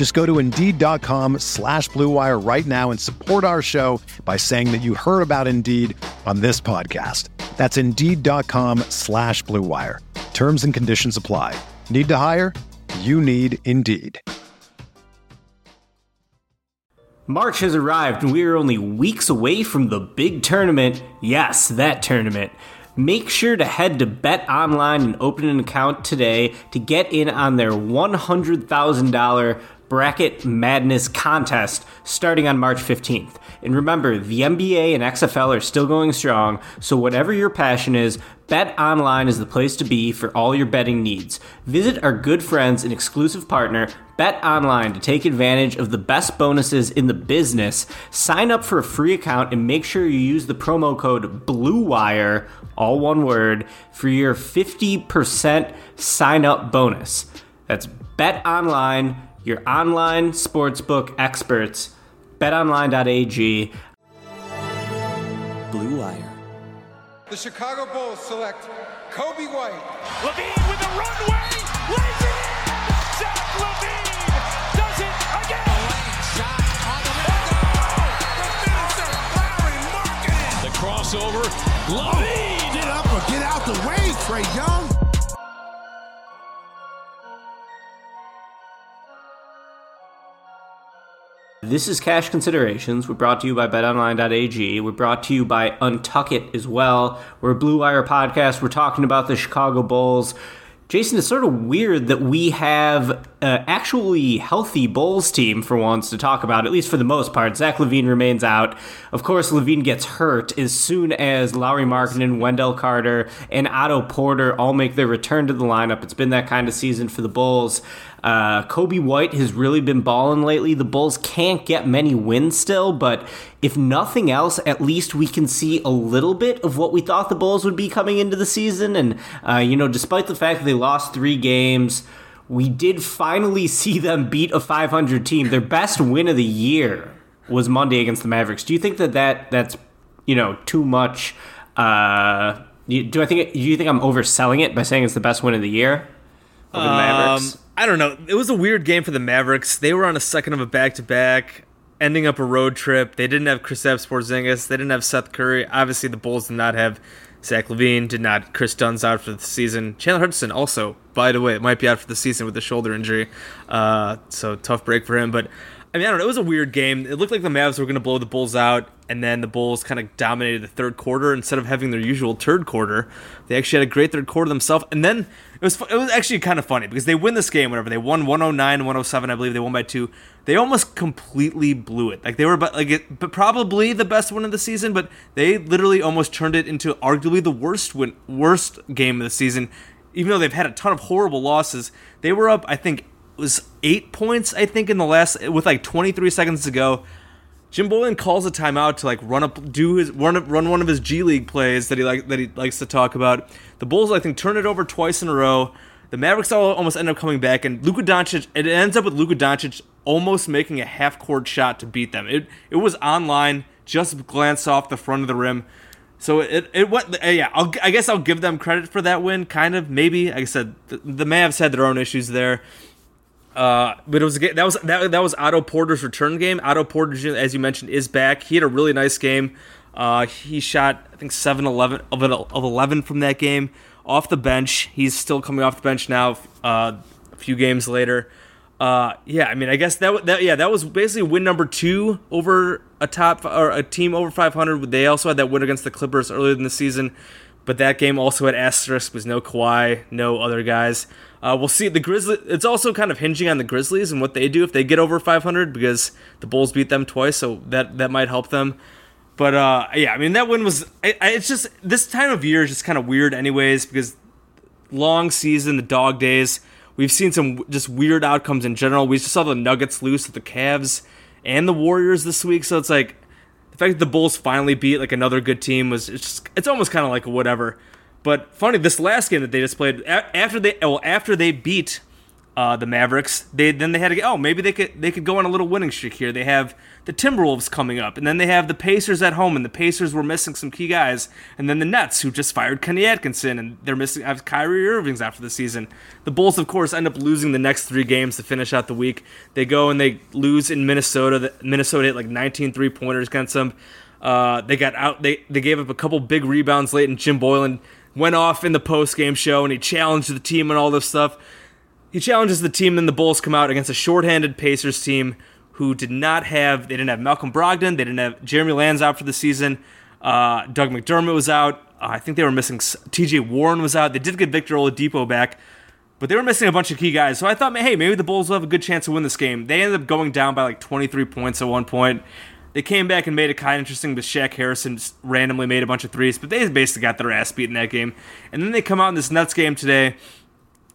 Just go to Indeed.com slash BlueWire right now and support our show by saying that you heard about Indeed on this podcast. That's Indeed.com slash BlueWire. Terms and conditions apply. Need to hire? You need Indeed. March has arrived and we are only weeks away from the big tournament. Yes, that tournament. Make sure to head to Bet Online and open an account today to get in on their $100,000 Bracket Madness contest starting on March 15th. And remember, the NBA and XFL are still going strong, so whatever your passion is, Bet Online is the place to be for all your betting needs. Visit our good friends and exclusive partner, Bet Online, to take advantage of the best bonuses in the business. Sign up for a free account and make sure you use the promo code BLUEWIRE, all one word, for your 50% sign up bonus. That's Bet Online, your online sportsbook experts betonline.ag. Blue Wire. The Chicago Bulls select Coby White. LaVine with a runway, lays it in. Zach LaVine does it again. shot on the window. The finisher, Lauri Markkanen. The crossover, LaVine. Get up or get out the way, Trae Young. This is Cash Considerations. We're brought to you by betonline.ag. We're brought to you by Untuck It as well. We're a Blue Wire podcast. We're talking about the Chicago Bulls. Jason, it's sort of weird that we have an actually healthy Bulls team for once to talk about, at least for the most part. Zach LaVine remains out. Of course, LaVine gets hurt as soon as Lauri Markkanen, Wendell Carter, and Otto Porter all make their return to the lineup. It's been that kind of season for the Bulls. Uh, Coby White has really been balling lately. The Bulls can't get many wins still, but if nothing else, at least we can see a little bit of what we thought the Bulls would be coming into the season. And, uh, you know, despite the fact that they lost three games, we did finally see them beat a 500 team. Their best win of the year was Monday against the Mavericks. Do you think that, that that's, you know, too much? Uh, do I think? Do you think I'm overselling it by saying it's the best win of the year over the Mavericks? I don't know. It was a weird game for the Mavericks. They were on a second of a back to back, ending up a road trip. They didn't have Kristaps Porzingis. They didn't have Seth Curry. Obviously, the Bulls did not have Zach LaVine. Did not. Kris Dunn's out for the season. Chandler Hutchison also, by the way, might be out for the season with a shoulder injury. Uh, so tough break for him. But I mean, I don't know. It was a weird game. It looked like the Mavs were going to blow the Bulls out, and then the Bulls kind of dominated the third quarter instead of having their usual third quarter. They actually had a great third quarter themselves, and then it was it was actually kind of funny because they win this game. Whatever they won 109, 107, I believe they won by two. They almost completely blew it. Like they were, but like it, but probably the best win of the season. But they literally almost turned it into arguably the worst win, worst game of the season. Even though they've had a ton of horrible losses, they were up. I think was eight points, I think, in the last with like 23 seconds to go. Jim Boylen calls a timeout to like run up, do his run run one of his G League plays that he like that he likes to talk about. The Bulls, I think, turn it over twice in a row. The Mavericks all almost end up coming back, and Luka Doncic. It ends up with Luka Doncic almost making a half court shot to beat them. It it was online, just glanced off the front of the rim. So it it went uh, yeah. I'll, I guess I'll give them credit for that win, kind of maybe. Like I said, the, the Mavs had their own issues there. Uh, but it was that was that, that was Otto Porter's return game. Otto Porter, as you mentioned, is back. He had a really nice game. Uh, he shot I think 7 11 of, of 11 from that game off the bench. He's still coming off the bench now. Uh, a few games later. Uh, yeah, I mean, I guess that that yeah that was basically win number two over a top or a team over 500. They also had that win against the Clippers earlier in the season. but that game also had asterisk was no Kawhi, no other guys. Uh, we'll see the Grizzlies. It's also kind of hinging on the Grizzlies and what they do if they get over 500 because the Bulls beat them twice, so that that might help them. But uh, yeah, I mean that win was. It's just this time of year is just kind of weird, anyways, because long season, the dog days. We've seen some just weird outcomes in general. We just saw the Nuggets lose to the Cavs and the Warriors this week, so it's like the fact that the Bulls finally beat like another good team was it's just it's almost kind of like whatever. But funny, this last game that they just played after they well after they beat uh, the Mavericks, they then they had to get oh maybe they could they could go on a little winning streak here. They have the Timberwolves coming up, and then they have the Pacers at home, and the Pacers were missing some key guys, and then the Nets who just fired Kenny Atkinson, and they're missing have Kyrie Irving's after the season. The Bulls, of course, end up losing the next three games to finish out the week. They go and they lose in Minnesota. Minnesota hit like 19 three pointers against them. Uh, they got out. They they gave up a couple big rebounds late, and Jim Boylen went off in the post game show and he challenged the team and all this stuff. He challenges the team, then the Bulls come out against a shorthanded Pacers team who did not have they didn't have Malcolm Brogdon, they didn't have Jeremy Lamb's out for the season. Uh, Doug McDermott was out. Uh, I think they were missing T.J. Warren was out. They did get Victor Oladipo back, but they were missing a bunch of key guys. So I thought, hey, maybe the Bulls will have a good chance to win this game. They ended up going down by like 23 points at one point. They came back and made it kind of interesting, but Shaq Harrison just randomly made a bunch of threes, but they basically got their ass beat in that game. And then they come out in this Nets game today.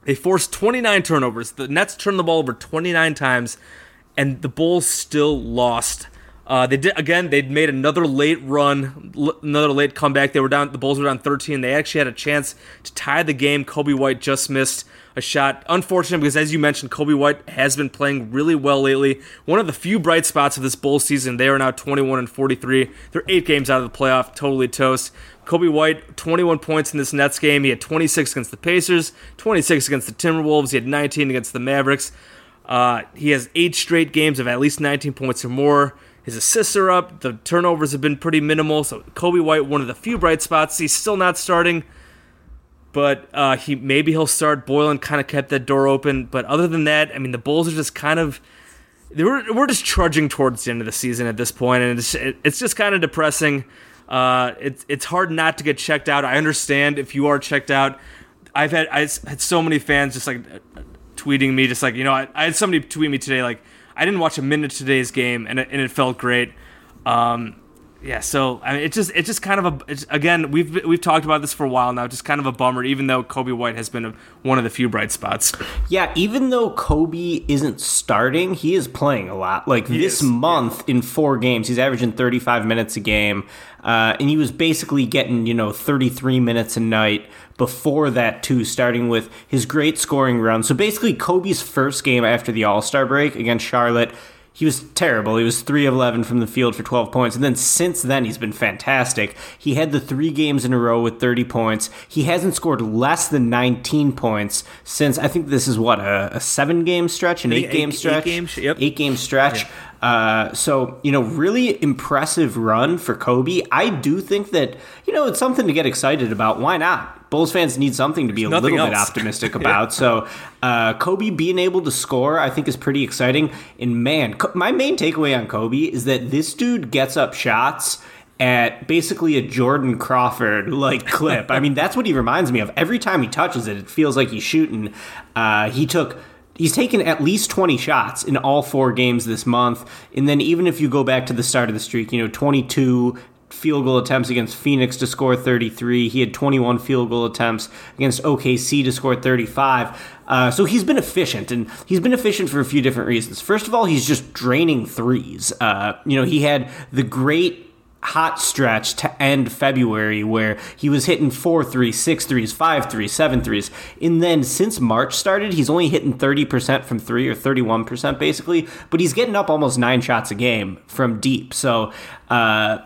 They forced 29 turnovers. The Nets turned the ball over 29 times, and the Bulls still lost. Uh, they did again. They made another late run, l- another late comeback. They were down. The Bulls were down 13. They actually had a chance to tie the game. Coby White just missed a shot. Unfortunate because, as you mentioned, Coby White has been playing really well lately. One of the few bright spots of this Bulls season. They are now 21 and 43. They're eight games out of the playoff, totally toast. Coby White, 21 points in this Nets game. He had 26 against the Pacers, 26 against the Timberwolves. He had 19 against the Mavericks. Uh, he has eight straight games of at least 19 points or more. His assists are up. The turnovers have been pretty minimal. So Coby White, one of the few bright spots. He's still not starting, but uh, he maybe he'll start. Boylen kind of kept that door open. But other than that, I mean, the Bulls are just kind of we're, we're just trudging towards the end of the season at this point, and it's it's just kind of depressing. Uh, it's it's hard not to get checked out. I understand if you are checked out. I've had I had so many fans just like tweeting me, just like you know, I, I had somebody tweet me today like I didn't watch a minute of today's game, and it, and it felt great. Um, yeah, so I mean, it's just it's just kind of a again we've we've talked about this for a while now. Just kind of a bummer, even though Coby White has been a, one of the few bright spots. Yeah, even though Coby isn't starting, he is playing a lot. Like this is, month in four games, he's averaging 35 minutes a game. Uh, and he was basically getting, you know, 33 minutes a night before that, too, starting with his great scoring run. So basically, Coby's first game after the All Star break against Charlotte, he was terrible. He was 3 of 11 from the field for 12 points. And then since then, he's been fantastic. He had the three games in a row with 30 points. He hasn't scored less than 19 points since I think this is what, a, a seven game stretch, an think eight game eight- eight stretch? yep. Eight game stretch. Uh, so, you know, really impressive run for Coby. I do think that, you know, it's something to get excited about. Why not? Bulls fans need something to be a nothing little bit optimistic about. So, uh, Coby being able to score, I think, is pretty exciting. And man, my main takeaway on Coby is that this dude gets up shots at basically a Jordan Crawford like clip. I mean, that's what he reminds me of. Every time he touches it, it feels like he's shooting. Uh, he took. He's taken at least 20 shots in all four games this month. And then, even if you go back to the start of the streak, you know, 22 field goal attempts against Phoenix to score 33. He had 21 field goal attempts against OKC to score 35. Uh, so he's been efficient, and he's been efficient for a few different reasons. First of all, he's just draining threes. Uh, you know, he had the great hot stretch to end February where he was hitting four threes, six threes, five threes, seven threes. And then since March started, he's only hitting 30% from three or 31% basically, but he's getting up almost nine shots a game from deep. So, uh,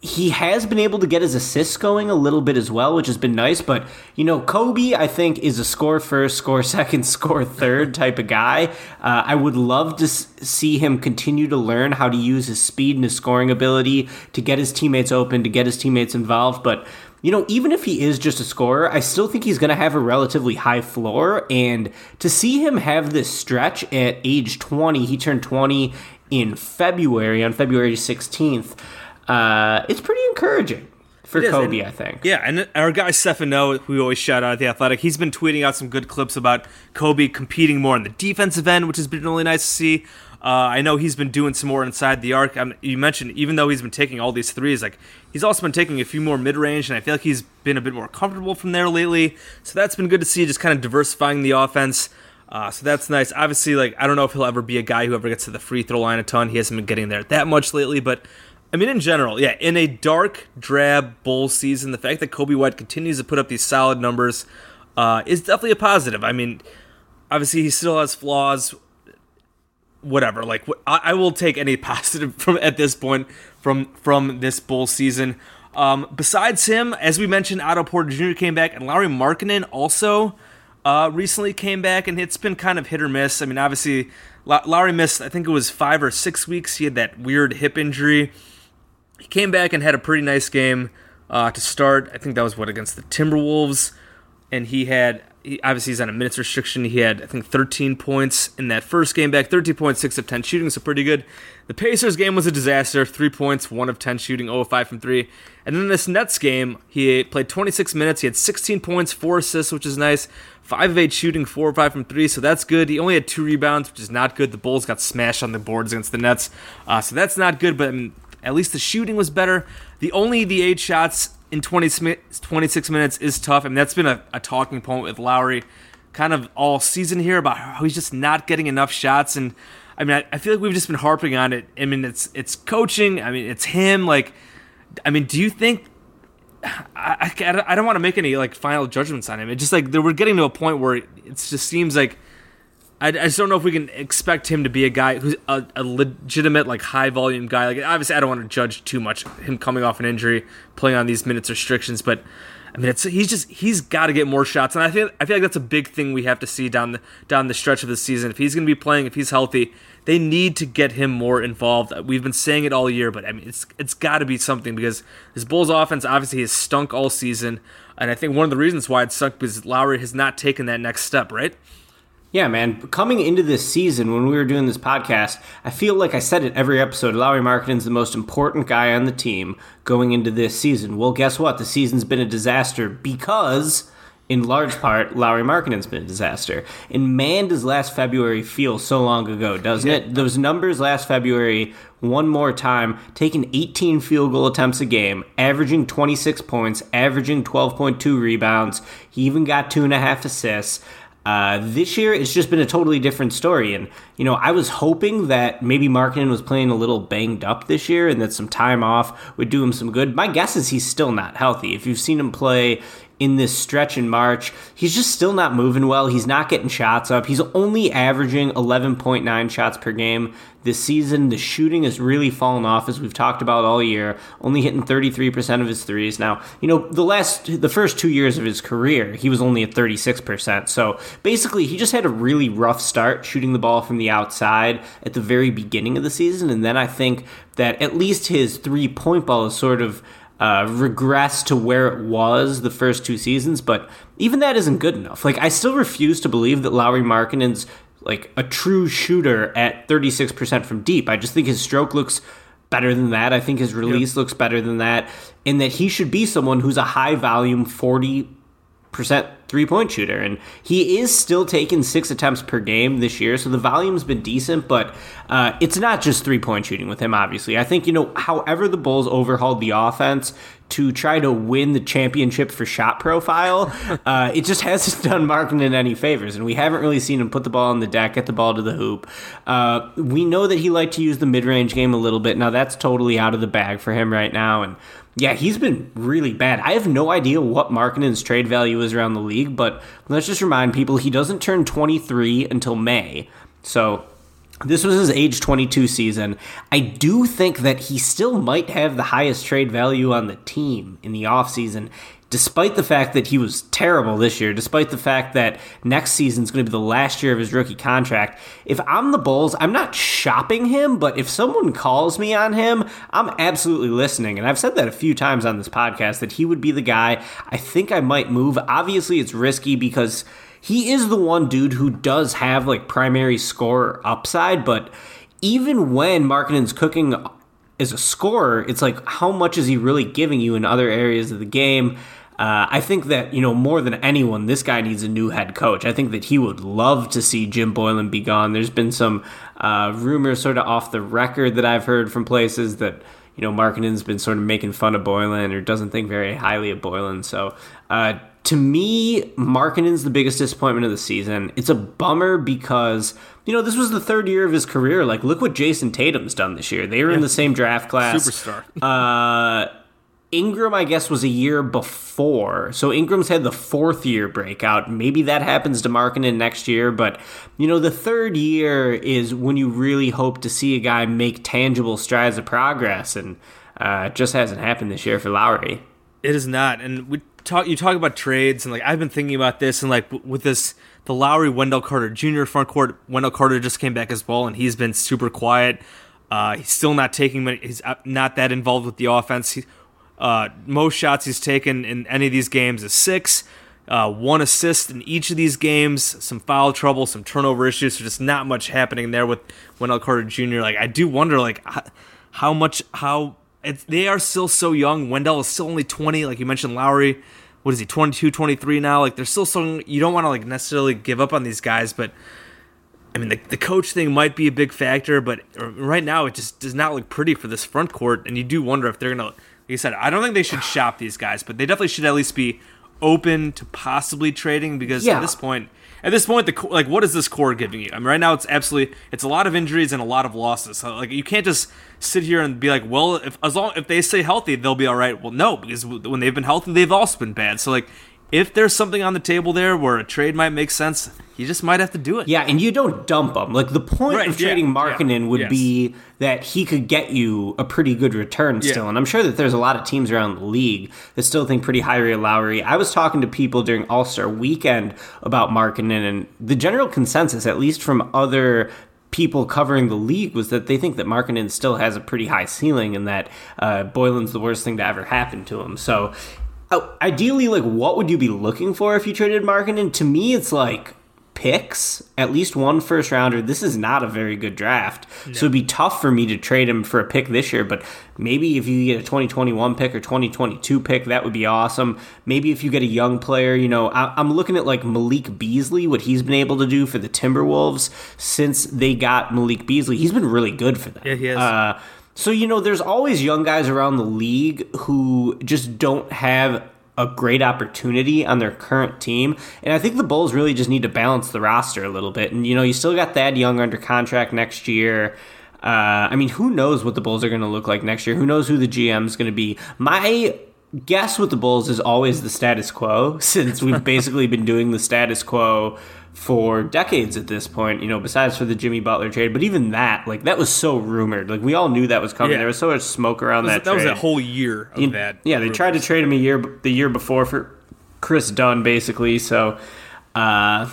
he has been able to get his assists going a little bit as well, which has been nice. But, you know, Coby, I think, is a score first, score second, score third type of guy. Uh, I would love to s- see him continue to learn how to use his speed and his scoring ability to get his teammates open, to get his teammates involved. But, you know, even if he is just a scorer, I still think he's going to have a relatively high floor. And to see him have this stretch at age 20, he turned 20 in February, on February 16th. Uh, it's pretty encouraging. for It Coby, and- I think. Yeah, and our guy Stefano, who we always shout out at the Athletic, he's been tweeting out some good clips about Coby competing more on the defensive end, which has been really nice to see. Uh, I know he's been doing some more inside the arc. Um, you mentioned even though he's been taking all these threes, like he's also been taking a few more mid range, and I feel like he's been a bit more comfortable from there lately. So that's been good to see, just kind of diversifying the offense. Uh, so that's nice. Obviously, like I don't know if he'll ever be a guy who ever gets to the free throw line a ton. He hasn't been getting there that much lately, but I mean, in general, yeah, in a dark, drab bowl season, the fact that Coby White continues to put up these solid numbers uh, is definitely a positive. I mean, obviously, he still has flaws. Whatever, like I, will take any positive from at this point from from this bowl season. Um, besides him, as we mentioned, Otto Porter Jr. came back, and Lauri Markkanen also uh, recently came back, and it's been kind of hit or miss. I mean, obviously, Low- Lauri missed, I think it was five or six weeks. He had that weird hip injury he came back and had a pretty nice game uh, to start. I think that was what against the Timberwolves, and he had he, obviously he's on a minutes restriction. He had I think 13 points in that first game back, 13.6 of 10 shooting, so pretty good. The Pacers game was a disaster, three points, one of 10 shooting, 0 of 5 from three. And then this Nets game, he played 26 minutes. He had 16 points, four assists, which is nice. Five of eight shooting, four or five from three, so that's good. He only had two rebounds, which is not good. The Bulls got smashed on the boards against the Nets, uh, so that's not good. But I mean, at least the shooting was better. The only the eight shots in 20, smi- 26 minutes is tough. I mean, that's been a, a talking point with Lauri kind of all season here about how he's just not getting enough shots. And I mean, I, I feel like we've just been harping on it. I mean, it's it's coaching. I mean, it's him. Like, I mean, do you think? I, I, I don't want to make any like final judgments on him. It just like we're getting to a point where it just seems like I, I just don't know if we can expect him to be a guy who's a, a legitimate like high volume guy. Like obviously, I don't want to judge too much him coming off an injury, playing on these minutes restrictions, but I mean, it's he's just he's got to get more shots, and I feel I feel like that's a big thing we have to see down the down the stretch of the season. If he's going to be playing, if he's healthy, they need to get him more involved. We've been saying it all year, but I mean, it's it's got to be something because this Bulls offense obviously has stunk all season, and I think one of the reasons why it stunk is Lauri has not taken that next step, right? Yeah, man. Coming into this season, when we were doing this podcast, I feel like I said it every episode. Lauri Markkanen's the most important guy on the team going into this season. Well, guess what? The season's been a disaster because, in large part, Lauri Markkanen's been a disaster. And man, does last February feel so long ago, doesn't it? Those numbers last February, one more time, taking 18 field goal attempts a game, averaging 26 points, averaging 12.2 rebounds. He even got two and a half assists. Uh, this year, it's just been a totally different story. And, you know, I was hoping that maybe Markkanen was playing a little banged up this year and that some time off would do him some good. My guess is he's still not healthy. If you've seen him play in this stretch in March, he's just still not moving well. He's not getting shots up. He's only averaging 11.9 shots per game this season. The shooting has really fallen off, as we've talked about all year, only hitting 33% of his threes. Now, you know, the last, the first two years of his career, he was only at 36%. So basically, he just had a really rough start shooting the ball from the outside at the very beginning of the season. And then I think that at least his three point ball is sort of uh, regress to where it was the first two seasons, but even that isn't good enough. Like, I still refuse to believe that Lauri Markkanen's like a true shooter at 36% from deep. I just think his stroke looks better than that. I think his release looks better than that, and that he should be someone who's a high volume 40 percent three point shooter, and he is still taking six attempts per game this year. So the volume's been decent, but uh, it's not just three point shooting with him. Obviously, I think you know, however the Bulls overhauled the offense to try to win the championship for shot profile, uh, it just hasn't done Markkanen any favors, and we haven't really seen him put the ball on the deck, get the ball to the hoop. Uh, we know that he liked to use the mid range game a little bit. Now that's totally out of the bag for him right now, and yeah, he's been really bad. I have no idea what Markkanen's trade value is around the league, but let's just remind people he doesn't turn 23 until May. So this was his age 22 season. I do think that he still might have the highest trade value on the team in the offseason, despite the fact that he was terrible this year, despite the fact that next season is going to be the last year of his rookie contract. If I'm the Bulls, I'm not shopping him, but if someone calls me on him, I'm absolutely listening. And I've said that a few times on this podcast that he would be the guy I think I might move. Obviously, it's risky because he is the one dude who does have like primary score upside, but even when Markkanen's cooking as a scorer, it's like how much is he really giving you in other areas of the game? Uh, I think that you know more than anyone, this guy needs a new head coach. I think that he would love to see Jim Boylen be gone. There's been some uh, rumors, sort of off the record, that I've heard from places that you know Markkanen's been sort of making fun of Boylen or doesn't think very highly of Boylen. So uh, to me, Markkanen's the biggest disappointment of the season. It's a bummer because you know this was the third year of his career. Like, look what Jayson Tatum's done this year. They were in the same draft class. Superstar. Uh, Ingram, I guess, was a year before. So Ingram's had the fourth year breakout. Maybe that happens to Markkanen next year, but you know, the third year is when you really hope to see a guy make tangible strides of progress, and uh, it just hasn't happened this year for Lauri. It is not. And we talk you talk about trades and like I've been thinking about this and like with this the Lauri Wendell Carter Jr. front court. Wendell Carter just came back as well and he's been super quiet. Uh, he's still not taking. He's uh, not that involved with the offense. Uh, most shots he's taken in any of these games is six. Uh, one assist in each of these games. Some foul trouble, some turnover issues. So just not much happening there with Wendell Carter Jr. Like I do wonder, like how, much how they are still so young. Wendell is still only 20. Like you mentioned, Lauri, what is he, 22, 23 now? Like they're still so you don't want to like necessarily give up on these guys, but I mean the, the coach thing might be a big factor, but right now it just does not look pretty for this front court, and you do wonder if they're gonna. Like said, I don't think they should shop these guys, but they definitely should at least be open to possibly trading because Yeah. at this point, at this point, the co- like what is this core giving you? I mean, right now it's absolutely it's a lot of injuries and a lot of losses. So like you can't just sit here and be like, well, if as long if they stay healthy, they'll be all right. Well, no, because when they've been healthy, they've also been bad. So like. If there's something on the table there where a trade might make sense, you just might have to do it. Yeah, and you don't dump him. Like the point Right, of trading yeah, Markkanen would yes. be that he could get you a pretty good return still. Yeah. And I'm sure that there's a lot of teams around the league that still think pretty highly of Lauri. I was talking to people during All Star Weekend about Markkanen, and the general consensus, at least from other people covering the league was that they think that Markkanen still has a pretty high ceiling and that uh, Boylen's the worst thing to ever happen to him. So ideally, like, what would you be looking for if you traded Markkanen? To me, it's like picks, at least one first rounder. This is not a very good draft, so it'd be tough for me to trade him for a pick this year. But maybe if you get a 2021 pick or 2022 pick, that would be awesome. Maybe if you get a young player, you know, I, I'm looking at like Malik Beasley, what he's been able to do for the Timberwolves since they got Malik Beasley. He's been really good for them. Yeah, he has. Uh, so you know, there's always young guys around the league who just don't have a great opportunity on their current team, and I think the Bulls really just need to balance the roster a little bit. And you know, you still got Thad Young under contract next year. Uh, I mean, who knows what the Bulls are going to look like next year? Who knows who the GM is going to be? My guess with the Bulls is always the status quo, since we've basically been doing the status quo for decades at this point, you know, besides for the Jimmy Butler trade. But even that, like, that was so rumored. Like, we all knew that was coming. Yeah. There was so much smoke around that, that, that was a whole year of You- that. Yeah, they rumor. tried to trade him a year the year before for Kris Dunn, basically. So, uh,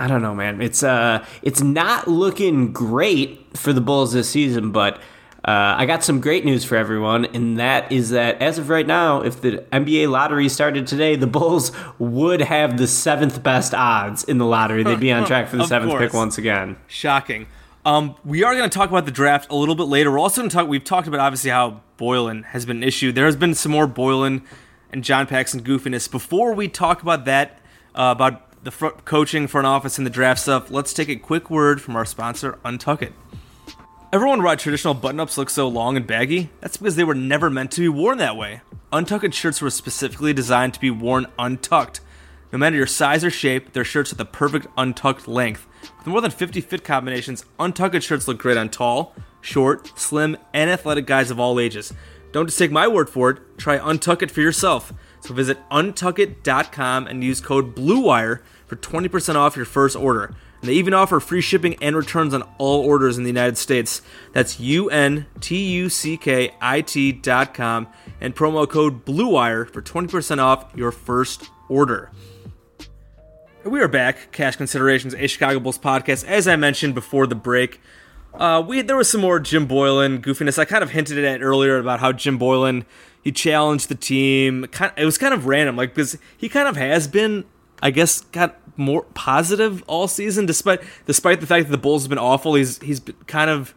I don't know, man. It's uh, it's not looking great for the Bulls this season, but. Uh, I got some great news for everyone, and that is that as of right now, if the NBA lottery started today, the Bulls would have the seventh best odds in the lottery. They'd be on track for the seventh pick once again. Shocking. Um, we are going to talk about the draft a little bit later. We're also going to talk. We've talked about obviously how Boylen has been an issue. There has been some more Boylen and John Paxson goofiness. Before we talk about that, uh, about the front coaching, front office, and the draft stuff, let's take a quick word from our sponsor, Untuck It. Everyone why traditional button-ups look so long and baggy? That's because they were never meant to be worn that way. Untucked shirts were specifically designed to be worn untucked. No matter your size or shape, they're shirts with the perfect untucked length. With more than 50 fit combinations, untucked shirts look great on tall, short, slim, and athletic guys of all ages. Don't just take my word for it, try Untuck It for yourself. So visit untuckit.com and use code BLUEWIRE for 20% off your first order. And they even offer free shipping and returns on all orders in the United States. That's U N T U C K I T dot com and promo code BLUEWIRE for 20% off your first order. We are back, Cash Considerations, a Chicago Bulls podcast. As I mentioned before the break, uh, we there was some more Jim Boylen goofiness. I kind of hinted at earlier about how Jim Boylen he challenged the team. It was kind of random, like because he kind of has been, I guess, got more positive all season, despite despite the fact that the Bulls have been awful. He's he's kind of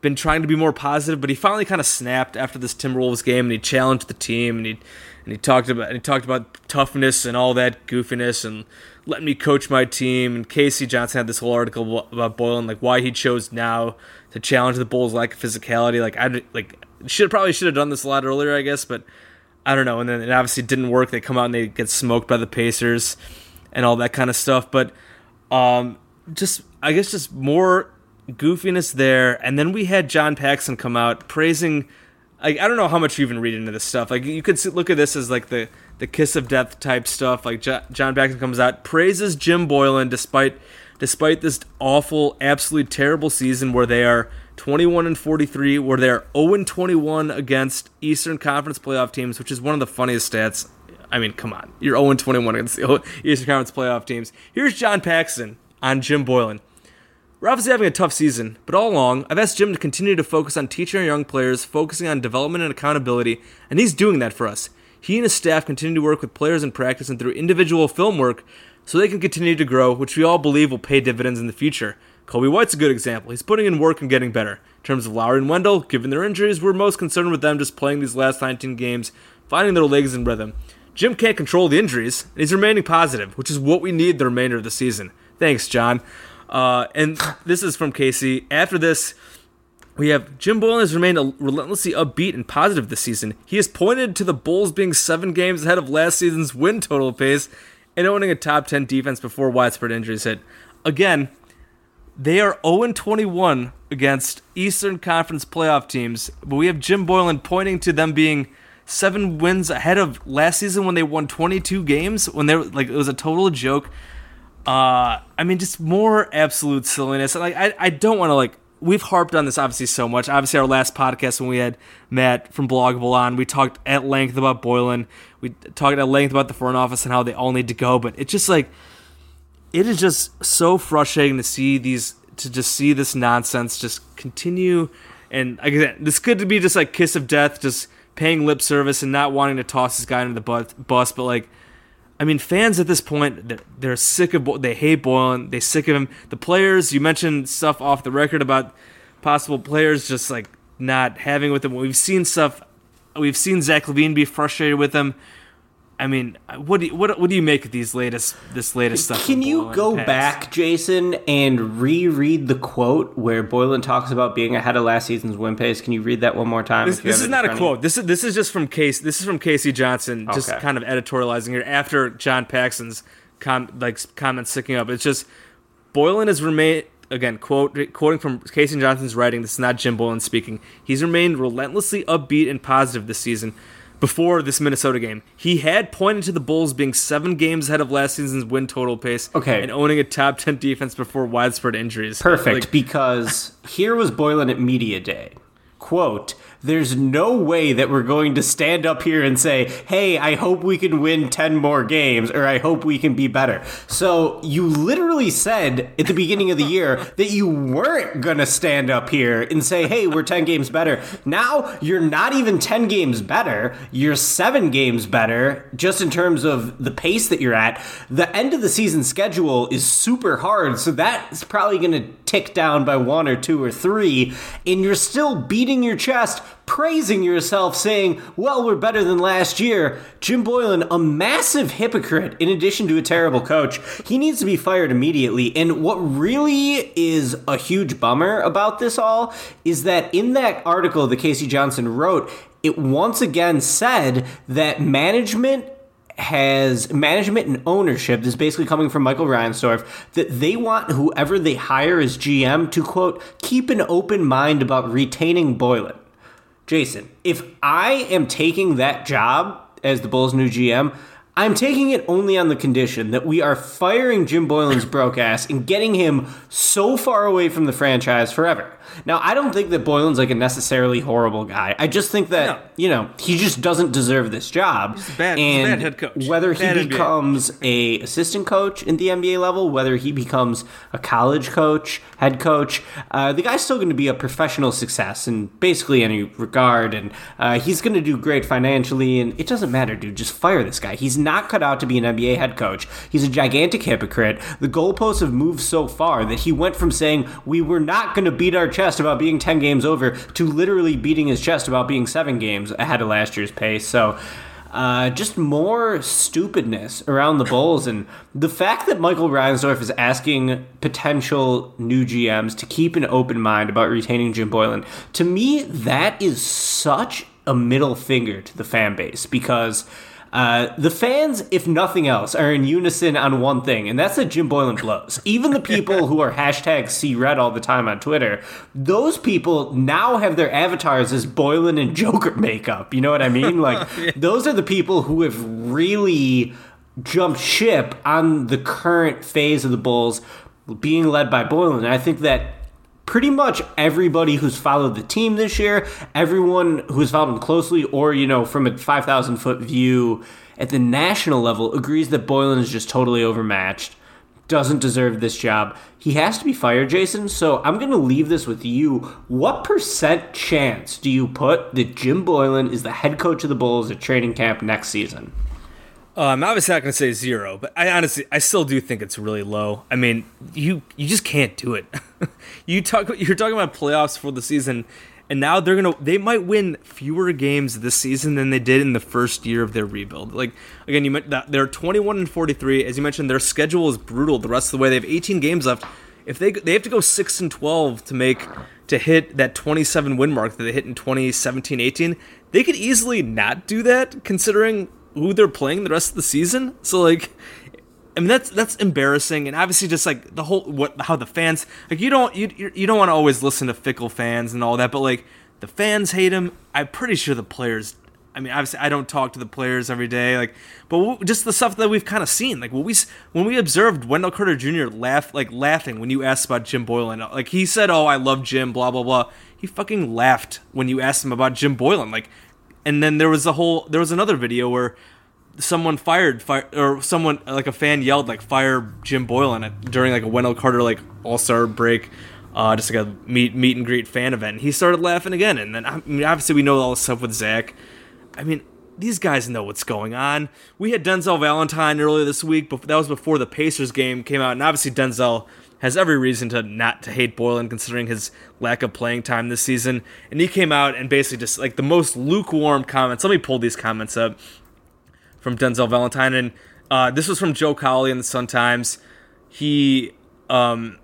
been trying to be more positive, but he finally kind of snapped after this Timberwolves game and he challenged the team and he and he talked about and he talked about toughness and all that goofiness and letting me coach my team. And K.C. Johnson had this whole article about Boylen, like why he chose now to challenge the Bulls' lack of physicality. Like I like should probably should have done this a lot earlier, I guess, but I don't know. And then it obviously didn't work. They come out and they get smoked by the Pacers and all that kind of stuff. But um, just I guess just more goofiness there. And then we had John Paxson come out praising. I don't know how much you even read into this stuff. Like you could see, look at this as like the the kiss of death type stuff. Like John Paxson comes out praises Jim Boylen despite despite this awful, absolutely terrible season where they are 21 and 43, where they're 0 and 21 against Eastern Conference playoff teams, which is one of the funniest stats. I mean, come on, you're 0 and 21 against the Eastern Conference playoff teams. Here's John Paxson on Jim Boylen. We're obviously having a tough season, but all along, I've asked Jim to continue to focus on teaching our young players, focusing on development and accountability, and he's doing that for us. He and his staff continue to work with players in practice and through individual film work so they can continue to grow, which we all believe will pay dividends in the future. Coby White's a good example. He's putting in work and getting better. In terms of Lauri and Wendell, given their injuries, we're most concerned with them just playing these last 19 games, finding their legs in rhythm. Jim can't control the injuries, and he's remaining positive, which is what we need the remainder of the season. Thanks, John. Uh, and this is from Casey. After this, we have Jim Boylen has remained relentlessly upbeat and positive this season. He has pointed to the Bulls being seven games ahead of last season's win total pace and owning a top 10 defense before widespread injuries hit. Again, they are 0 21 against Eastern Conference playoff teams, but we have Jim Boylen pointing to them being seven wins ahead of last season when they won 22 games when they were like it was a total joke. Uh, I mean, just more absolute silliness. Like I, I don't want to like we've harped on this obviously so much. Obviously, our last podcast when we had Matt from Blog a Bull on, we talked at length about Boylen. We talked at length about the front office and how they all need to go. But it's just like it is just so frustrating to see these to just see this nonsense just continue. And again, this could be just like kiss of death, just paying lip service and not wanting to toss this guy under the bus. But like I mean, fans at this point, they're, they're sick of, they hate Boylen, they sick of him. The players, you mentioned stuff off the record about possible players just like not having with him. We've seen stuff, we've seen Zach LaVine be frustrated with him. I mean, what do you, what what do you make of these latest this latest stuff? Can you go back, Jason, and reread the quote where Boylen talks about being ahead of last season's win pace? Can you read that one more time? This, this is not a quote. This is this is just from Case. This is from K.C. Johnson, just okay. kind of editorializing here after John Paxson's com, like comments sticking up. It's just Boylen has remained again quote quoting from K.C. Johnson's writing. This is not Jim Boylen speaking. He's remained relentlessly upbeat and positive this season before this Minnesota game. He had pointed to the Bulls being seven games ahead of last season's win total pace okay. and owning a top 10 defense before widespread injuries. Perfect, like, because here was Boylen at Media Day. Quote, there's no way that we're going to stand up here and say, hey, I hope we can win 10 more games or I hope we can be better. So you literally said at the beginning of the year that you weren't going to stand up here and say, hey, we're 10 games better. Now you're not even 10 games better. You're seven games better just in terms of the pace that you're at. The end of the season schedule is super hard. So that's probably going to tick down by one or two or three. And you're still beating your chest praising yourself, saying, Well, we're better than last year. Jim Boylen, a massive hypocrite in addition to a terrible coach. He needs to be fired immediately. And what really is a huge bummer about this all is that in that article that K.C. Johnson wrote, it once again said that management has management and ownership this is basically coming from michael reinsdorf that they want whoever they hire as gm to quote keep an open mind about retaining Boylen. Jason, if I am taking that job as the Bulls' new GM, I'm taking it only on the condition that we are firing Jim Boylen's broke ass and getting him so far away from the franchise forever. Now, I don't think that Boylen's like a necessarily horrible guy. I just think that, no. you know, he just doesn't deserve this job. He's a bad, and bad head coach. Whether bad he becomes NBA. a assistant coach in the NBA level, whether he becomes a college coach, head coach, uh, the guy's still going to be a professional success in basically any regard. And uh, he's going to do great financially. And it doesn't matter, dude. Just fire this guy. He's not cut out to be an NBA head coach. He's a gigantic hypocrite. The goalposts have moved so far that he went from saying we were not going to beat our chest about being 10 games over to literally beating his chest about being seven games ahead of last year's pace. So, uh, just more stupidness around the Bulls. And the fact that Michael Reinsdorf is asking potential new GMs to keep an open mind about retaining Jim Boylen, to me, that is such a middle finger to the fan base because. Uh, the fans, if nothing else, are in unison on one thing, and that's that Jim Boylen blows. Even the people who are hashtag see red all the time on Twitter, those people now have their avatars as Boylen and Joker makeup. You know what I mean? Like, those are the people who have really jumped ship on the current phase of the Bulls being led by Boylen. And I think that pretty much everybody who's followed the team this year, everyone who's followed them closely, or you know, from a five thousand foot view at the national level, agrees that Boylen is just totally overmatched, doesn't deserve this job. He has to be fired, Jason. So I'm going to leave this with you. What percent chance do you put that Jim Boylen is the head coach of the Bulls at training camp next season? Uh, I'm obviously not going to say zero, but I honestly, I still do think it's really low. I mean, you you just can't do it. you talk, you're talking about playoffs for the season, and now they're gonna, they might win fewer games this season than they did in the first year of their rebuild. Like again, you meant that they're 21 and 43. As you mentioned, their schedule is brutal. The rest of the way, they have 18 games left. If they they have to go six and 12 to make to hit that 27 win mark that they hit in 2017 18, they could easily not do that considering who they're playing the rest of the season. So like I mean that's that's embarrassing and obviously just like the whole what how the fans like you don't you you don't want to always listen to fickle fans and all that but like the fans hate him. I'm pretty sure the players I mean, obviously, I don't talk to the players every day, like, but just the stuff that we've kind of seen, like when we when we observed Wendell Carter Jr. laugh, like laughing when you asked about Jim Boylen, like he said, "Oh, I love Jim," blah blah blah. He fucking laughed when you asked him about Jim Boylen, like, and then there was a whole, there was another video where someone fired, fire, or someone like a fan yelled like "fire Jim Boylen" during like a Wendell Carter like All Star break. Uh, just like a meet meet and greet fan event. And he started laughing again, and then I mean, obviously we know all the stuff with Zach. I mean, these guys know what's going on. We had Denzel Valentine earlier this week, but that was before the Pacers game came out, and obviously Denzel has every reason to not to hate Boylen considering his lack of playing time this season. And he came out and basically just like the most lukewarm comments. Let me pull these comments up from Denzel Valentine, and uh, this was from Joe Cowley in the Sun Times. He um,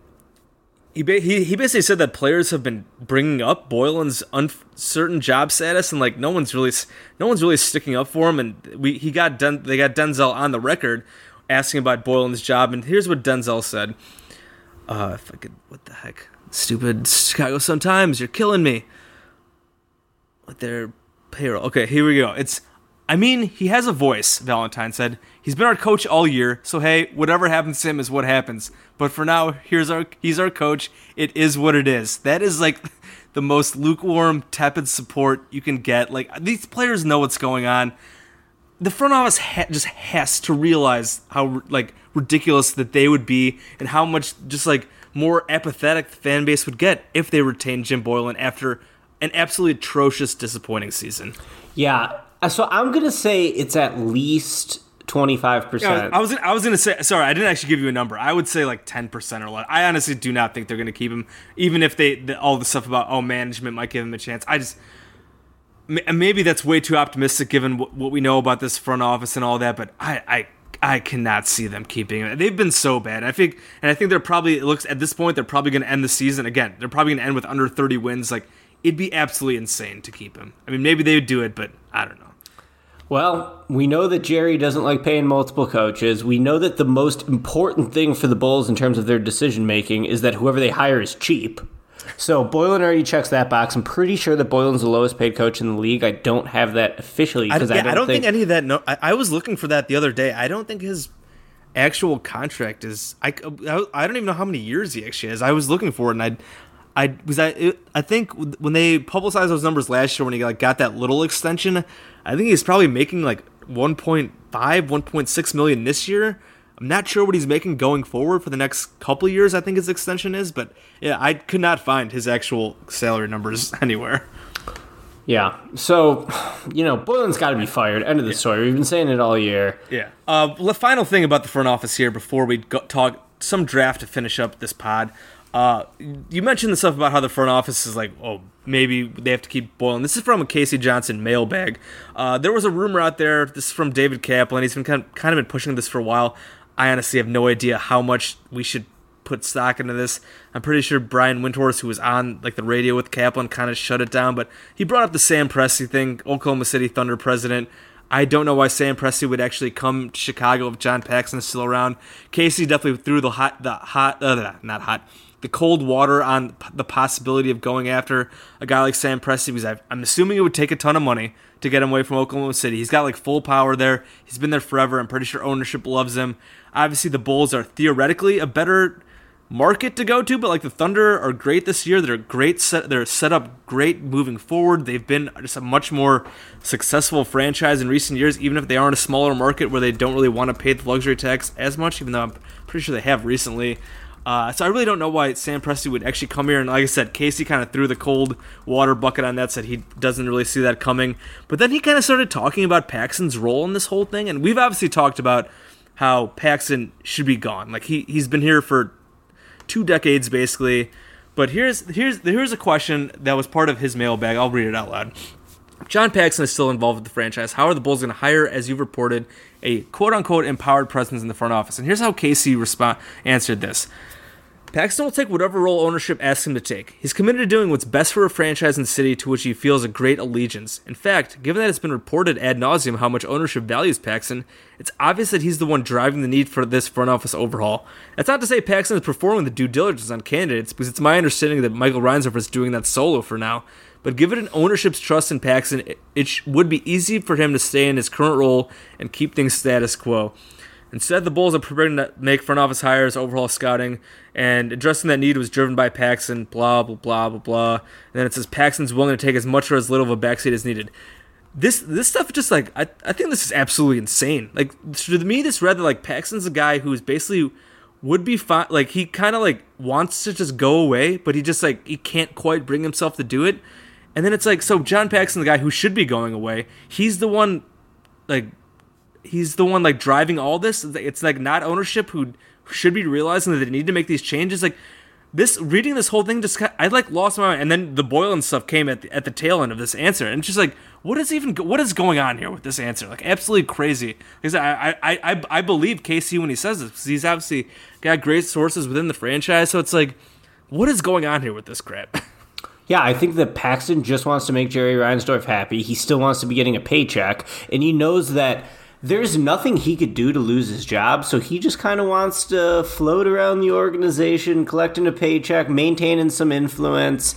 he, ba- he he basically said that players have been bringing up Boylen's uncertain job status, and like no one's really no one's really sticking up for him. And we he got Den- they got Denzel on the record asking about Boylen's job, and here's what Denzel said. Uh, if I could, what the heck, stupid Chicago sometimes you're killing me. With their payroll. Okay, here we go. It's I mean, he has a voice, Valentine said. He's been our coach all year, so hey, whatever happens to him is what happens. But for now, here's our he's our coach. It is what it is. That is like the most lukewarm, tepid support you can get. Like these players know what's going on. The front office ha- just has to realize how like ridiculous that they would be and how much just like more apathetic the fan base would get if they retained Jim Boylen after an absolutely atrocious, disappointing season. Yeah, Uh, so I'm gonna say it's at least twenty five percent. I was I was gonna say sorry, I didn't actually give you a number. I would say like ten percent or less. I honestly do not think they're gonna keep him, even if they the, all the stuff about oh management might give him a chance. I just ma- maybe that's way too optimistic given what, what we know about this front office and all that. But I I I cannot see them keeping him. They've been so bad. I think and I think they're probably it looks at this point they're probably gonna end the season again. They're probably gonna end with under thirty wins. Like it'd be absolutely insane to keep him. I mean maybe they would do it, but I don't know. Well, we know that Jerry doesn't like paying multiple coaches. We know that the most important thing for the Bulls in terms of their decision making is that whoever they hire is cheap. So Boylen already checks that box. I'm pretty sure that Boylen's the lowest paid coach in the league. I don't have that officially I, because yeah, I, don't think, any of that. No, I, I was looking for that the other day. I don't think his actual contract is. I, I, I don't even know how many years he actually has. I was looking for it, and I, I was I. It, I think when they publicized those numbers last year, when he like got that little extension, I think he's probably making like 1.5, 1.6 million this year. I'm not sure what he's making going forward for the next couple years. I think his extension is, but yeah, I could not find his actual salary numbers anywhere. Yeah. So, you know, Boylen's got to be fired. End of the story. We've been saying it all year. Yeah. Uh, the final thing about the front office here before we go, talk some draft to finish up this pod. Uh, you mentioned the stuff about how the front office is like, oh, maybe they have to keep Boylen. This is from a K.C. Johnson mailbag. Uh, there was a rumor out there. This is from David Kaplan. He's been kind of, kind of been pushing this for a while. I honestly have no idea how much we should put stock into this. I'm pretty sure Brian Windhorst, who was on like the radio with Kaplan, kind of shut it down. But he brought up the Sam Presti thing, Oklahoma City Thunder president. I don't know why Sam Presti would actually come to Chicago if John Paxson is still around. K.C. definitely threw the hot, the hot, uh, not hot, the cold water on the possibility of going after a guy like Sam Presti because I'm assuming it would take a ton of money to get him away from Oklahoma City. He's got like full power there. He's been there forever. I'm pretty sure ownership loves him. Obviously, the Bulls are theoretically a better market to go to, but like the Thunder are great this year. They're great set. They're set up great moving forward. They've been just a much more successful franchise in recent years, even if they are in a smaller market where they don't really want to pay the luxury tax as much. Even though I'm pretty sure they have recently. Uh, so I really don't know why Sam Presti would actually come here. And like I said, K.C kind of threw the cold water bucket on that, said he doesn't really see that coming. But then he kind of started talking about Paxson's role in this whole thing. And we've obviously talked about how Paxson should be gone. Like he he's been here for two decades basically. But here's here's here's a question that was part of his mailbag. I'll read it out loud. John Paxson is still involved with the franchise. How are the Bulls going to hire, as you've reported, a quote unquote empowered presence in the front office? And here's how K.C respond answered this. Paxson will take whatever role ownership asks him to take. He's committed to doing what's best for a franchise and city to which he feels a great allegiance. In fact, given that it's been reported ad nauseum how much ownership values Paxson, it's obvious that he's the one driving the need for this front office overhaul. That's not to say Paxson is performing the due diligence on candidates, because it's my understanding that Michael Reinsdorf is doing that solo for now. But given an ownership's trust in Paxson, it, it would be easy for him to stay in his current role and keep things status quo. Instead, the Bulls are preparing to make front office hires, overhaul scouting, and addressing that need was driven by Paxson, blah, blah, blah, blah, blah. And then it says Paxson's willing to take as much or as little of a backseat as needed. This this stuff just like I, I think this is absolutely insane. Like to me, this read that like Paxson's a guy who's basically would be fine. Like he kind of like wants to just go away, but he just like he can't quite bring himself to do it. And then it's like so John Paxson, the guy who should be going away, he's the one like he's the one like driving all this. It's like not ownership who should be realizing that they need to make these changes. Like this, reading this whole thing, just I like lost my mind. And then the Boylen stuff came at the, at the tail end of this answer, and it's just like, what is even what is going on here with this answer? Like absolutely crazy. Because I I, I I believe K.C when he says this because he's obviously got great sources within the franchise. So it's like, what is going on here with this crap? Yeah, I think that Paxson just wants to make Jerry Reinsdorf happy. He still wants to be getting a paycheck, and he knows that there's nothing he could do to lose his job, so he just kind of wants to float around the organization, collecting a paycheck, maintaining some influence.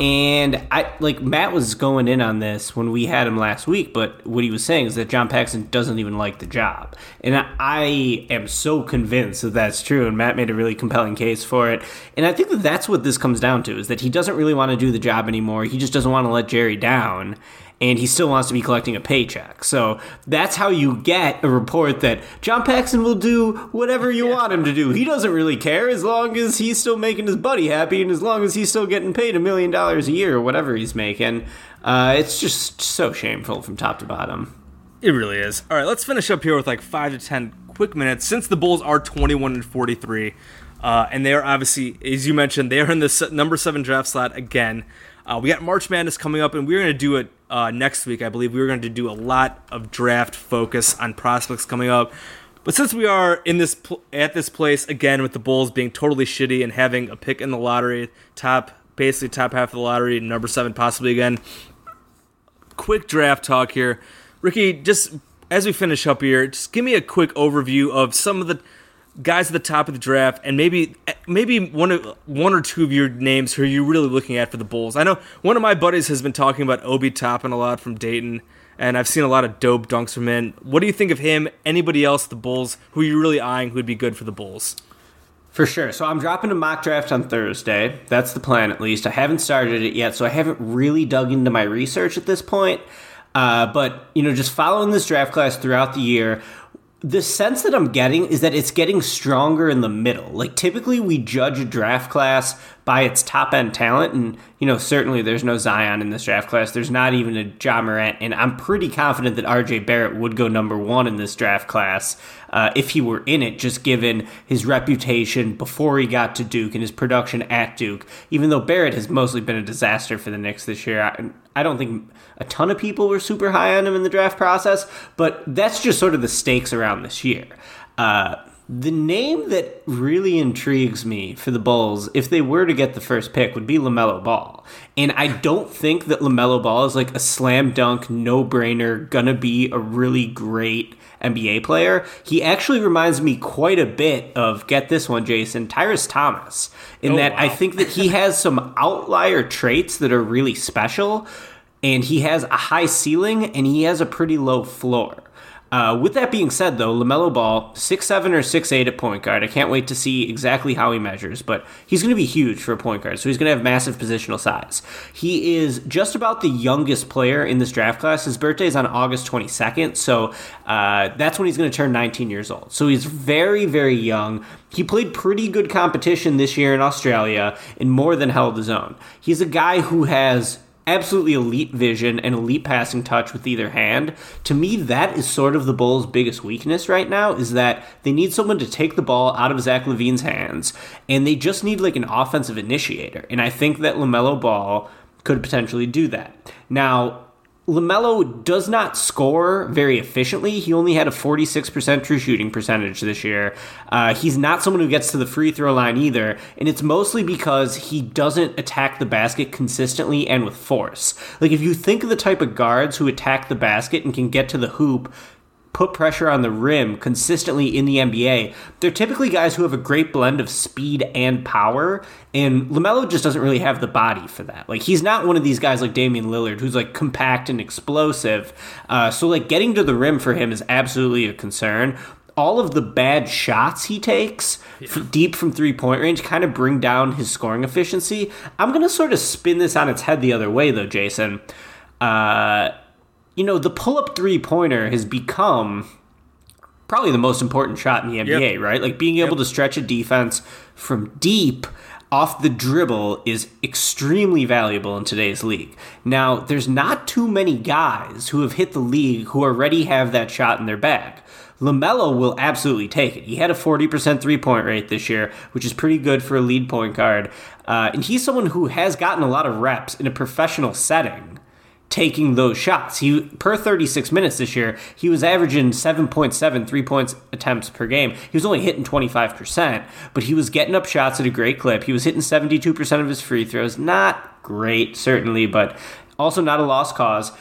And I like Matt was going in on this when we had him last week, but what he was saying is that John Paxson doesn't even like the job, and I, am so convinced that that's true. And Matt made a really compelling case for it, and I think that that's what this comes down to: is that he doesn't really want to do the job anymore. He just doesn't want to let Jerry down, and he still wants to be collecting a paycheck. So that's how you get a report that John Paxson will do whatever you yeah. want him to do. He doesn't really care as long as he's still making his buddy happy and as long as he's still getting paid a million dollars a year or whatever he's making. Uh, it's just so shameful from top to bottom. It really is. All right, let's finish up here with like five to ten quick minutes. Since the Bulls are 21 and 43, uh, and they are obviously, as you mentioned, they are in the number seven draft slot again. Uh, we got March Madness coming up, and we're going to do it uh, next week. I believe we are going to do a lot of draft focus on prospects coming up. But since we are in this pl- at this place again with the Bulls being totally shitty and having a pick in the lottery, top basically top half of the lottery, number seven possibly again. Quick draft talk here, Ricky. Just as we finish up here, just give me a quick overview of some of the guys at the top of the draft, and maybe maybe one of one or two of your names who you're really looking at for the Bulls. I know one of my buddies has been talking about Obi Toppin a lot from Dayton, and I've seen a lot of dope dunks from him. What do you think of him? Anybody else the Bulls who you're really eyeing who'd be good for the Bulls? For sure. So I'm dropping a mock draft on Thursday. That's the plan, at least. I haven't started it yet, so I haven't really dug into my research at this point. Uh, but you know, just following this draft class throughout the year, the sense that I'm getting is that it's getting stronger in the middle. Like typically we judge a draft class by its top end talent. And, you know, certainly there's no Zion in this draft class. There's not even a Ja Morant. And I'm pretty confident that RJ Barrett would go number one in this draft class uh, if he were in it, just given his reputation before he got to Duke and his production at Duke. Even though Barrett has mostly been a disaster for the Knicks this year, I, I don't think a ton of people were super high on him in the draft process, but that's just sort of the stakes around this year. Uh, the name that really intrigues me for the Bulls, if they were to get the first pick, would be LaMelo Ball. And I don't think that LaMelo Ball is like a slam dunk, no brainer, gonna be a really great NBA player. He actually reminds me quite a bit of, get this one, Jason, Tyrus Thomas, in Oh, that I think that he has some outlier traits that are really special, and he has a high ceiling and he has a pretty low floor. Uh, with that being said, though, LaMelo Ball, 6'7 or 6'8 at point guard. I can't wait to see exactly how he measures, but he's going to be huge for a point guard, so he's going to have massive positional size. He is just about the youngest player in this draft class. His birthday is on August 22nd, so uh, that's when he's going to turn 19 years old. So he's very, very young. He played pretty good competition this year in Australia and more than held his own. He's a guy who has absolutely elite vision and elite passing touch with either hand. To me, that is sort of the Bulls' biggest weakness right now is that they need someone to take the ball out of Zach LaVine's hands, and they just need like an offensive initiator. And I think that LaMelo Ball could potentially do that. Now, LaMelo does not score very efficiently. He only had a 46% true shooting percentage this year. Uh, he's not someone who gets to the free throw line either, and it's mostly because he doesn't attack the basket consistently and with force. Like, if you think of the type of guards who attack the basket and can get to the hoop, put pressure on the rim consistently in the NBA, they're typically guys who have a great blend of speed and power. And LaMelo just doesn't really have the body for that. Like, he's not one of these guys like Damian Lillard who's like compact and explosive. Uh, so, like, getting to the rim for him is absolutely a concern. All of the bad shots he takes f- deep from three point range kind of bring down his scoring efficiency. I'm going to sort of spin this on its head the other way, though, Jason. Uh, you know, the pull up three pointer has become probably the most important shot in the NBA, Yep. right? Like being able to stretch a defense from deep off the dribble is extremely valuable in today's league. Now, there's not too many guys who have hit the league who already have that shot in their bag. LaMelo will absolutely take it. He had a 40% three point rate this year, which is pretty good for a lead point guard. Uh, and he's someone who has gotten a lot of reps in a professional setting taking those shots. He per 36 minutes this year, he was averaging 7.7 three points attempts per game. He was only hitting 25%, but he was getting up shots at a great clip. He was hitting 72% of his free throws. Not great, certainly, but also not a lost cause.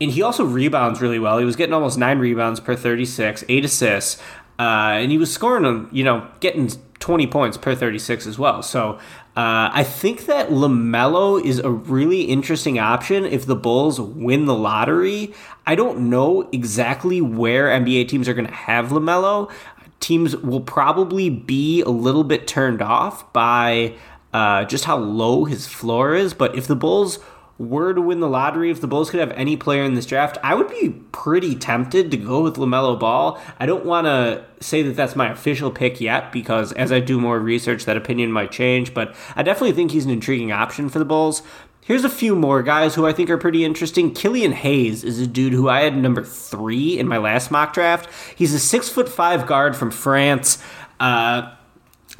And he also rebounds really well. He was getting almost nine rebounds per 36, eight assists, uh, and he was scoring, on, you know, getting 20 points per 36 as well. So uh, I think that LaMelo is a really interesting option if the Bulls win the lottery. I don't know exactly where NBA teams are going to have LaMelo. Teams will probably be a little bit turned off by uh, just how low his floor is. But if the Bulls were to win the lottery, if the Bulls could have any player in this draft, I would be pretty tempted to go with LaMelo Ball. I don't want to say that that's my official pick yet because as I do more research, that opinion might change, but I definitely think he's an intriguing option for the Bulls. Here's a few more guys who I think are pretty interesting. Killian Hayes is a dude who I had number three in my last mock draft. He's a six foot five guard from France. Uh,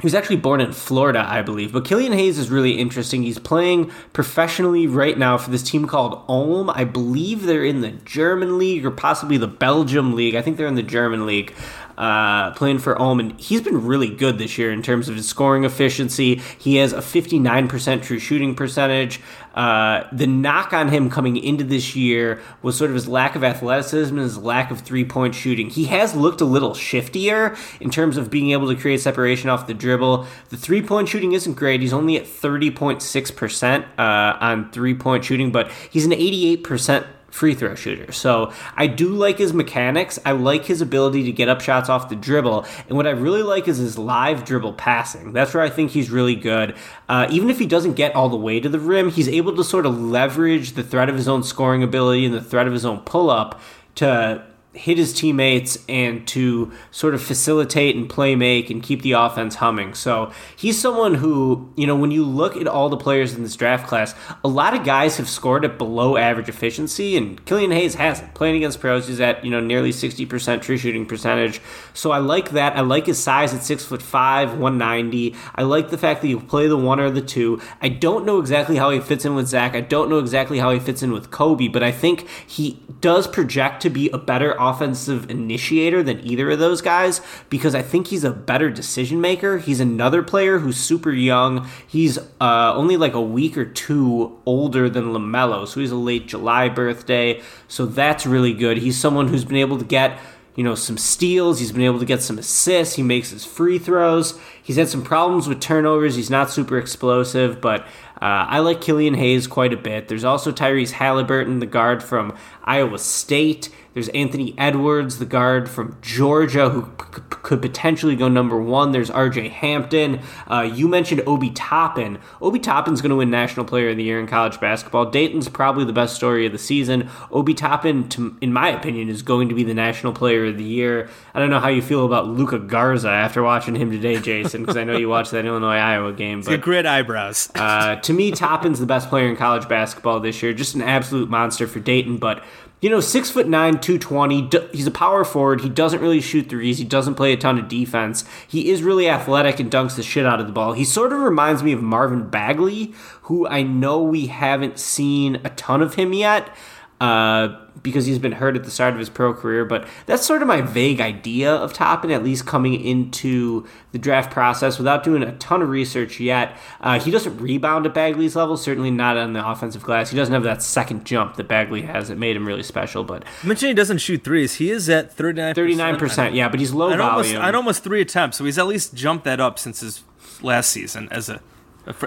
was actually born in Florida, I believe. But Killian Hayes is really interesting. He's playing professionally right now for this team called Ulm. I believe they're in the German league or possibly the Belgium league. I think they're in the German league. Uh, playing for Ulm, and he's been really good this year in terms of his scoring efficiency. He has a 59% true shooting percentage. Uh, the knock on him coming into this year was sort of his lack of athleticism and his lack of three point shooting. He has looked a little shiftier in terms of being able to create separation off the dribble. The three point shooting isn't great. He's only at 30.6% uh, on three point shooting, but he's an 88% free throw shooter. So I do like his mechanics. I like his ability to get up shots off the dribble. And what I really like is his live dribble passing. That's where I think he's really good. Uh, even if he doesn't get all the way to the rim, he's able to sort of leverage the threat of his own scoring ability and the threat of his own pull up to hit his teammates and to sort of facilitate and play make and keep the offense humming. So he's someone who, you know, when you look at all the players in this draft class, a lot of guys have scored at below average efficiency, and Killian Hayes hasn't. Playing against pros, he's at, you know, nearly 60% true shooting percentage. So I like that. I like his size at six foot five, 190. I like the fact that you play the one or the two. I don't know exactly how he fits in with Zach. I don't know exactly how he fits in with Coby, but I think he does project to be a better offensive initiator than either of those guys because I think he's a better decision maker. He's another player who's super young. He's uh, only like a week or two older than LaMelo, so he's a late July birthday. So that's really good. He's someone who's been able to get you know, some steals. He's been able to get some assists. He makes his free throws. He's had some problems with turnovers. He's not super explosive, but uh, I like Killian Hayes quite a bit. There's also Tyrese Halliburton, the guard from Iowa State. There's Anthony Edwards, the guard from Georgia, who p- could potentially go number one. There's RJ Hampton. Uh, you mentioned Obi Toppin. Obi Toppin's going to win National Player of the Year in college basketball. Dayton's probably the best story of the season. Obi Toppin, to, in my opinion, is going to be the National Player of the Year. I don't know how you feel about Luka Garza after watching him today, Jason, because I know you watched that Illinois Iowa game. But great eyebrows. uh, to me, Toppin's the best player in college basketball this year. Just an absolute monster for Dayton, but you know, six foot nine, 220. He's a power forward. He doesn't really shoot threes. He doesn't play a ton of defense. He is really athletic and dunks the shit out of the ball. He sort of reminds me of Marvin Bagley, who I know we haven't seen a ton of him yet. Uh, because he's been hurt at the start of his pro career. But that's sort of my vague idea of Toppin, at least coming into the draft process without doing a ton of research yet. Uh, he doesn't rebound at Bagley's level, certainly not on the offensive glass. He doesn't have that second jump that Bagley has that made him really special. But mentioning he doesn't shoot threes, he is at 39 39%. yeah, but he's low I'd volume. Almost, almost three attempts, so he's at least jumped that up since his last season as a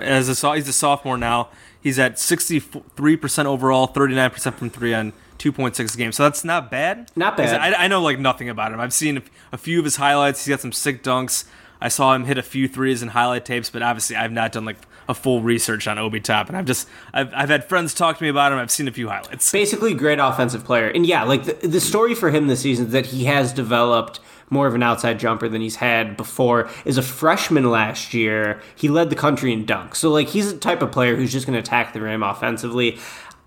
as a he's a sophomore now. He's at 63% overall, 39% from three on 2.6 games. So that's not bad. Not bad. I, I, know like nothing about him. I've seen a few of his highlights. He's got some sick dunks. I saw him hit a few threes in highlight tapes, but obviously I've not done like a full research on Obi Top, and I've just I've, I've had friends talk to me about him. I've seen a few highlights. Basically, great offensive player, and yeah, like the, the story for him this season is that he has developed more of an outside jumper than he's had before. As a freshman last year, he led the country in dunks. So like he's the type of player who's just going to attack the rim offensively.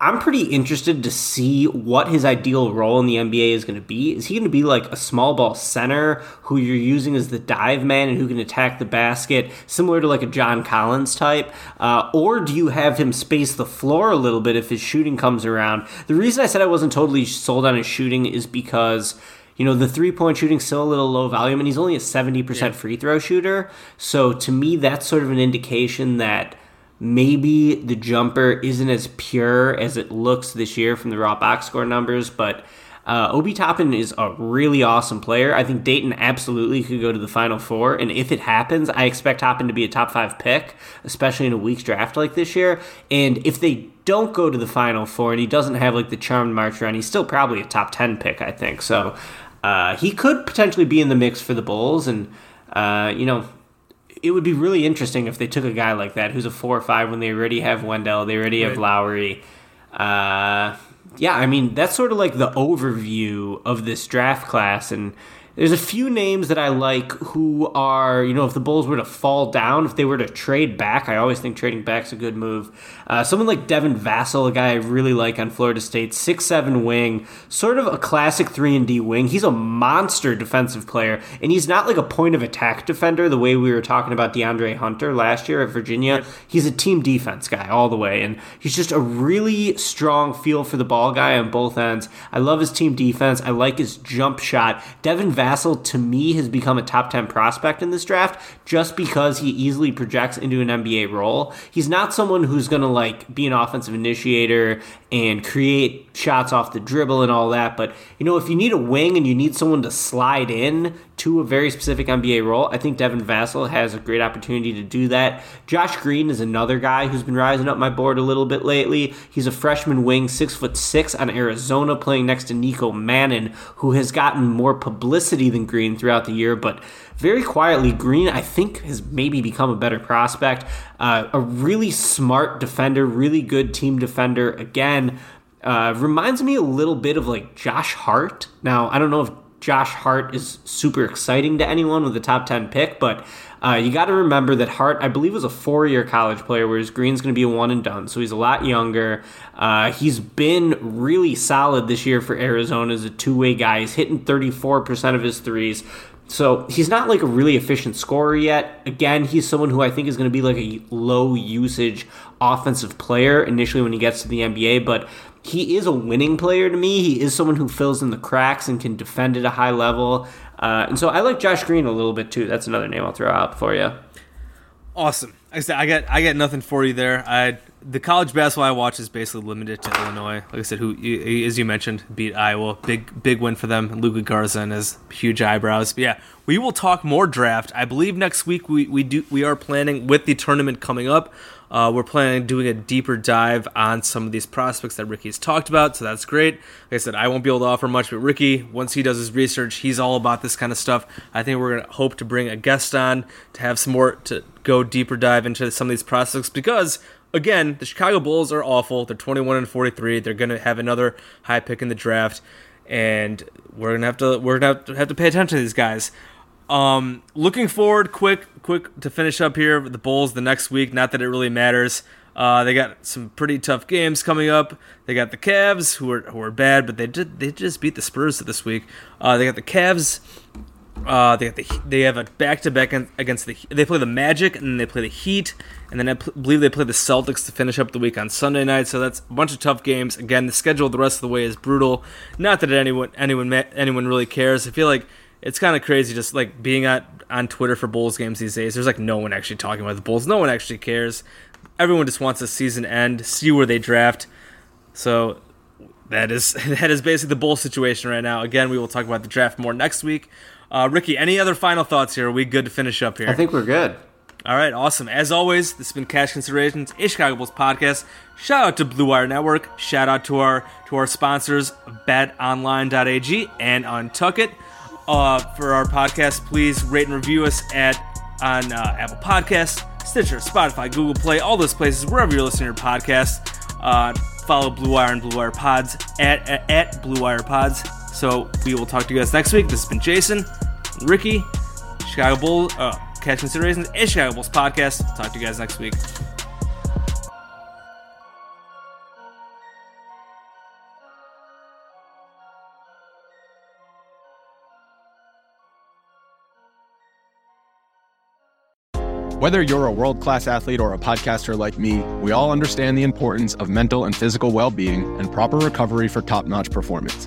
I'm pretty interested to see what his ideal role in the NBA is going to be. Is he going to be like a small ball center who you're using as the dive man and who can attack the basket, similar to like a John Collins type? Uh, or do you have him space the floor a little bit if his shooting comes around? The reason I said I wasn't totally sold on his shooting is because you know, the three point shooting's still a little low volume, and he's only a 70% yeah. free throw shooter. So to me, that's sort of an indication that maybe the jumper isn't as pure as it looks this year from the raw box score numbers, but. Uh, Obi Toppin is a really awesome player. I think Dayton absolutely could go to the Final Four, and if it happens, I expect Toppin to be a top five pick, especially in a week's draft like this year. And if they don't go to the Final Four and he doesn't have like the charmed march run, he's still probably a top ten pick, I think. So uh, he could potentially be in the mix for the Bulls, and uh, you know, it would be really interesting if they took a guy like that who's a four or five when they already have Wendell, they already have Lauri. Uh, yeah, I mean that's sort of like the overview of this draft class, and there's a few names that I like who are, you know, if the Bulls were to fall down, if they were to trade back, I always think trading back's a good move. Uh, someone like Devin Vassell, a guy I really like on Florida State, six seven wing, sort of a classic three and D wing. He's a monster defensive player, and he's not like a point of attack defender the way we were talking about DeAndre Hunter last year at Virginia. He's a team defense guy all the way, and he's just a really strong feel for the ball guy on both ends. I love his team defense. I like his jump shot. Devin Vassell to me, has become a top 10 prospect in this draft just because he easily projects into an NBA role. He's not someone who's going to like be an offensive initiator and create shots off the dribble and all that. But, you know, if you need a wing and you need someone to slide in to a very specific NBA role, I think Devin Vassell has a great opportunity to do that. Josh Green is another guy who's been rising up my board a little bit lately. He's a freshman wing, six foot six on Arizona, playing next to Nico Mannion, who has gotten more publicity than Green throughout the year, but very quietly, Green, I think, has maybe become a better prospect. Uh, a really smart defender, really good team defender. Again, Uh, reminds me a little bit of like Josh Hart. Now, I don't know if Josh Hart is super exciting to anyone with a top 10 pick, but uh, you got to remember that Hart, I believe, was a four year college player, whereas Green's going to be a one and done. So he's a lot younger. Uh, he's been really solid this year for Arizona as a two way guy. He's hitting 34% of his threes. So he's not like a really efficient scorer yet. Again, he's someone who I think is going to be like a low usage offensive player initially when he gets to the NBA, but he is a winning player to me. He is someone who fills in the cracks and can defend at a high level. Uh, and so I like Josh Green a little bit too. That's another name I'll throw out for you. Awesome. I said, I got I got nothing for you there. I the college basketball I watch is basically limited to Illinois. Like I said, who as you mentioned beat Iowa, big big win for them. Luka Garza and his huge eyebrows. But yeah, we will talk more draft. I believe next week we we do we are planning with the tournament coming up. Uh, we're planning doing a deeper dive on some of these prospects that Ricky's talked about, so that's great. Like I said, I won't be able to offer much, but Ricky, once he does his research, he's all about this kind of stuff. I think we're gonna hope to bring a guest on to have some more to go deeper dive into some of these prospects because again, the Chicago Bulls are awful. They're 21 and 43. They're going to have another high pick in the draft, and we're gonna have to we're gonna have to, pay attention to these guys. Um, looking forward, quick, quick to finish up here. With the Bulls the next week. Not that it really matters. Uh, they got some pretty tough games coming up. They got the Cavs, who are who are bad, but they did they just beat the Spurs this week. Uh, they got the Cavs. Uh, they the they have a back to back against the they play the Magic and then they play the Heat and then I pl- believe they play the Celtics to finish up the week on Sunday night. So that's a bunch of tough games. Again, the schedule the rest of the way is brutal. Not that anyone anyone anyone really cares. I feel like it's kind of crazy just like being at on Twitter for Bulls games these days. There's like no one actually talking about the Bulls. No one actually cares. Everyone just wants the season end, see where they draft. So that is that is basically the Bulls situation right now. Again, we will talk about the draft more next week. Uh, Ricky, any other final thoughts here? Are we good to finish up here? I think we're good. All right, awesome. As always, this has been Cash Considerations, a Chicago Bulls podcast. Shout out to Blue Wire Network. Shout out to our to our sponsors, BetOnline.ag and Untuckit. Uh, for our podcast, please rate and review us at on uh, Apple Podcasts, Stitcher, Spotify, Google Play, all those places wherever you're listening to your podcast. Uh, follow Blue Wire and Blue Wire Pods at, at, at Blue Wire Pods. So we will talk to you guys next week. This has been Jason, Ricky, Chicago Bulls, uh, Cash Considerations, and Chicago Bulls podcast. Talk to you guys next week. Whether you're a world class athlete or a podcaster like me, we all understand the importance of mental and physical well being and proper recovery for top notch performance.